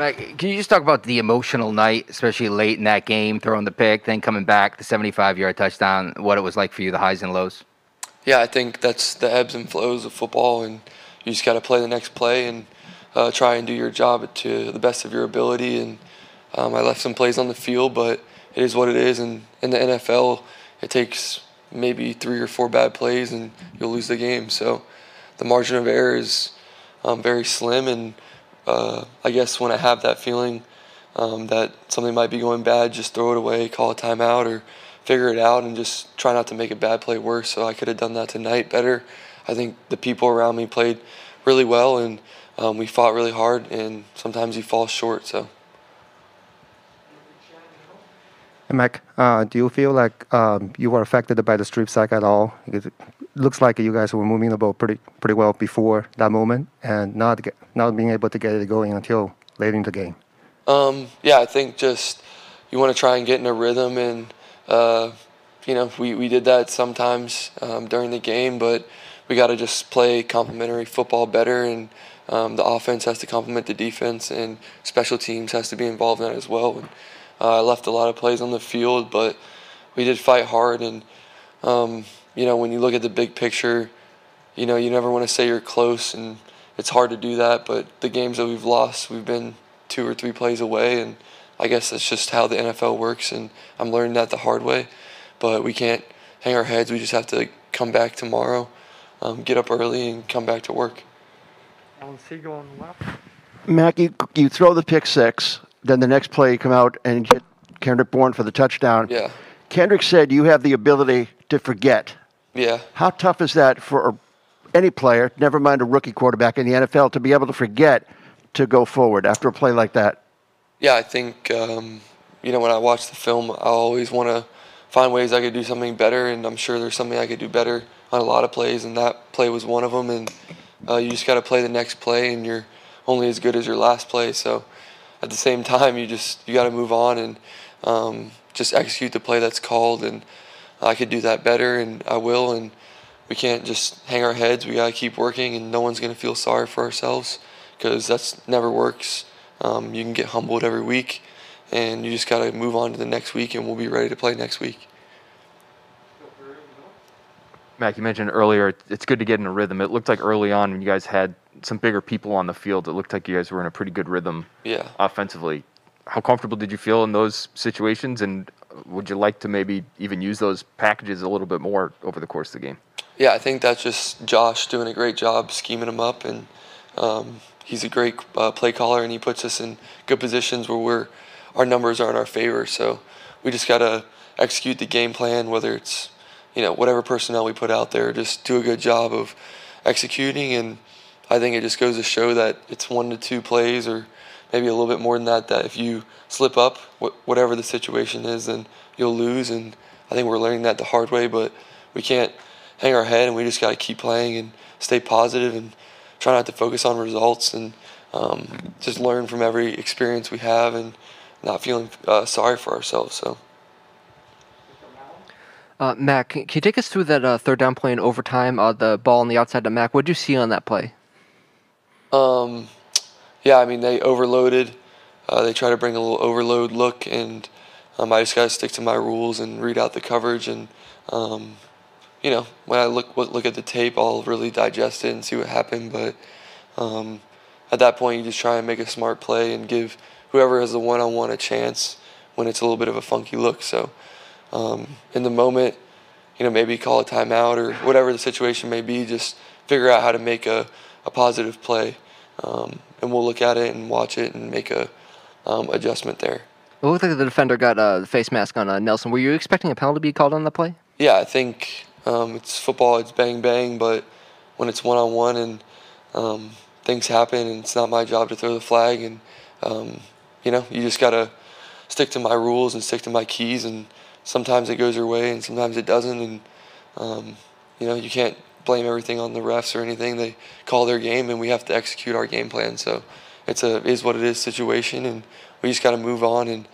Can you just talk about the emotional night, especially late in that game, throwing the pick, then coming back, the 75-yard touchdown, what it was like for you, the highs and lows? Yeah, I think that's the ebbs and flows of football, and you just got to play the next play and uh, try and do your job to the best of your ability. And um, I left some plays on the field, but it is what it is. And in the NFL, it takes maybe three or four bad plays, and you'll lose the game. So the margin of error is um, very slim, and uh, I guess when I have that feeling um, that something might be going bad, just throw it away, call a timeout, or figure it out, and just try not to make a bad play worse. So I could have done that tonight better. I think the people around me played really well, and um, we fought really hard, and sometimes you fall short. So. Mac, uh, do you feel like um, you were affected by the strip sack at all? It looks like you guys were moving the ball pretty well before that moment, and not being able to get it going until late in the game. Um, yeah, I think just you want to try and get in a rhythm, and uh, you know we, did that sometimes um, during the game, but we got to just play complementary football better, and the offense has to complement the defense, and special teams has to be involved in that as well. And, uh, I left a lot of plays on the field, but we did fight hard. And, um, you know, when you look at the big picture, you know, you never want to say you're close, and it's hard to do that. But the games that we've lost, we've been two or three plays away. And I guess that's just how the NFL works. And I'm learning that the hard way. But we can't hang our heads. We just have to come back tomorrow, um, get up early, and come back to work. Alan Siegel on the left. Mac, you, you throw the pick six. Then the next play, you come out and hit Kendrick Bourne for the touchdown. Yeah. Kendrick said you have the ability to forget. Yeah. How tough is that for any player, never mind a rookie quarterback in the NFL, to be able to forget to go forward after a play like that? Yeah, I think, um, you know, when I watch the film, I always want to find ways I could do something better, and I'm sure there's something I could do better on a lot of plays, and that play was one of them. And uh, you just got to play the next play, and you're only as good as your last play. So at the same time, you just you got to move on and um, just execute the play that's called. And I could do that better, and I will. And we can't just hang our heads. We got to keep working, and no one's gonna feel sorry for ourselves because that's never works. Um, you can get humbled every week, and you just got to move on to the next week, and we'll be ready to play next week. Mac, you mentioned earlier it's good to get in a rhythm. It looked like early on when you guys had some bigger people on the field, it looked like you guys were in a pretty good rhythm Yeah. offensively. How comfortable did you feel in those situations, and would you like to maybe even use those packages a little bit more over the course of the game? Yeah, I think that's just Josh doing a great job scheming them up, and um, he's a great uh, play caller, and he puts us in good positions where we're our numbers are in our favor. So we just gotta execute the game plan, whether it's you know whatever personnel we put out there, just do a good job of executing, and I think it just goes to show that it's one to two plays or maybe a little bit more than that. That if you slip up, whatever the situation is, then you'll lose, and I think we're learning that the hard way, but we can't hang our head and we just got to keep playing and stay positive and try not to focus on results and um, just learn from every experience we have and not feeling uh, sorry for ourselves. So. Uh, Mac, can you take us through that uh, third down play in overtime? Uh, the ball on the outside to Mac. What did you see on that play? Um, yeah, I mean they overloaded. Uh, they try to bring a little overload look, and um, I just got to stick to my rules and read out the coverage. And um, you know, when I look look at the tape, I'll really digest it and see what happened. But um, at that point, you just try and make a smart play and give whoever has the one-on-one a chance when it's a little bit of a funky look. So um, in the moment, you know, maybe call a timeout or whatever the situation may be. Just figure out how to make a, a positive play, um, and we'll look at it and watch it and make a um, adjustment there. It looked like the defender got the face mask on uh, Nelson. Were you expecting a penalty to be called on the play? Yeah, I think um, it's football. It's bang bang, but when it's one on one and um, things happen, and it's not my job to throw the flag, and um, you know, you just gotta stick to my rules and stick to my keys, and sometimes it goes your way, and sometimes it doesn't, and um, you know, you can't blame everything on the refs or anything. They call their game, and we have to execute our game plan. So it's a is what it is situation, and we just got to move on and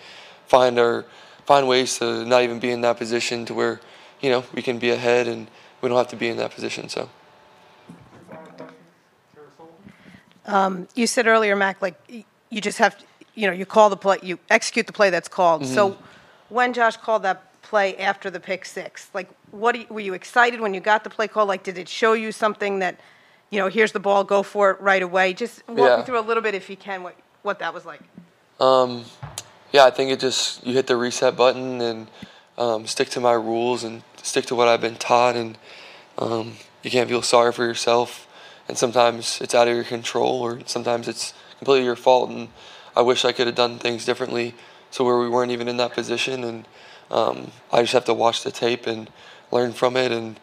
find our find ways to not even be in that position to where you know we can be ahead and we don't have to be in that position. So. Um, you said earlier, Mac, like you just have to, you know, you call the play, you execute the play that's called. Mm-hmm. So when Josh called that play after the pick six, like, what, you- were you excited when you got the play call? Like, did it show you something that, you know, here's the ball, go for it right away? Just walk Yeah. me through a little bit, if you can, what, what that was like. Um, yeah, I think it just you hit the reset button and um, stick to my rules and stick to what I've been taught, and um, you can't feel sorry for yourself. And sometimes it's out of your control, or sometimes it's completely your fault. And I wish I could have done things differently, so where we weren't even in that position. And um, I just have to watch the tape and learn from it. And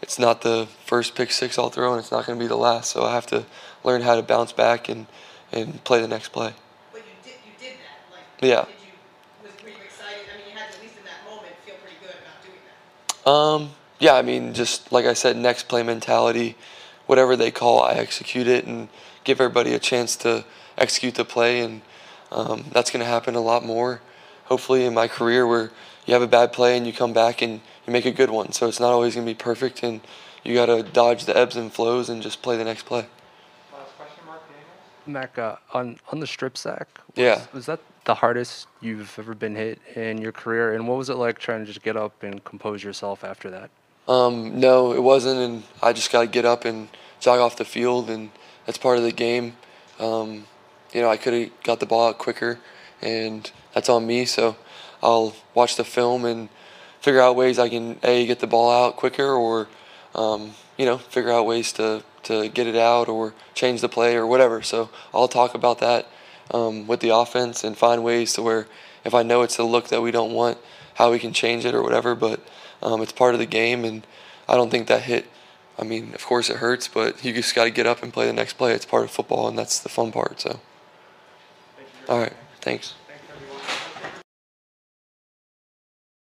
it's not the first pick six I'll throw, and it's not going to be the last. So I have to learn how to bounce back and and play the next play. But you did, you did that, like, Yeah. did you, was, were you excited? I mean, you had to, at least in that moment, feel pretty good about doing that. Um, yeah, I mean, just like I said, next play mentality. Whatever they call, I execute it and give everybody a chance to execute the play, and um, that's going to happen a lot more. Hopefully, in my career, where you have a bad play and you come back and you make a good one. So it's not always going to be perfect, and you got to dodge the ebbs and flows and just play the next play. Last question, Mark Daniels. Mac, uh, on on the strip sack, was, Yeah. was that the hardest you've ever been hit in your career? And what was it like trying to just get up and compose yourself after that? Um, no, it wasn't, and I just got to get up and jog off the field, and that's part of the game. Um, you know, I could have got the ball out quicker, and that's on me. So I'll watch the film and figure out ways I can a get the ball out quicker, or um, you know, figure out ways to to get it out or change the play or whatever. So I'll talk about that um, with the offense and find ways to where if I know it's the look that we don't want, how we can change it or whatever. But um, it's part of the game, and I don't think that hit. I mean, of course it hurts, but you just got to get up and play the next play. It's part of football, and that's the fun part. So, all right, thanks.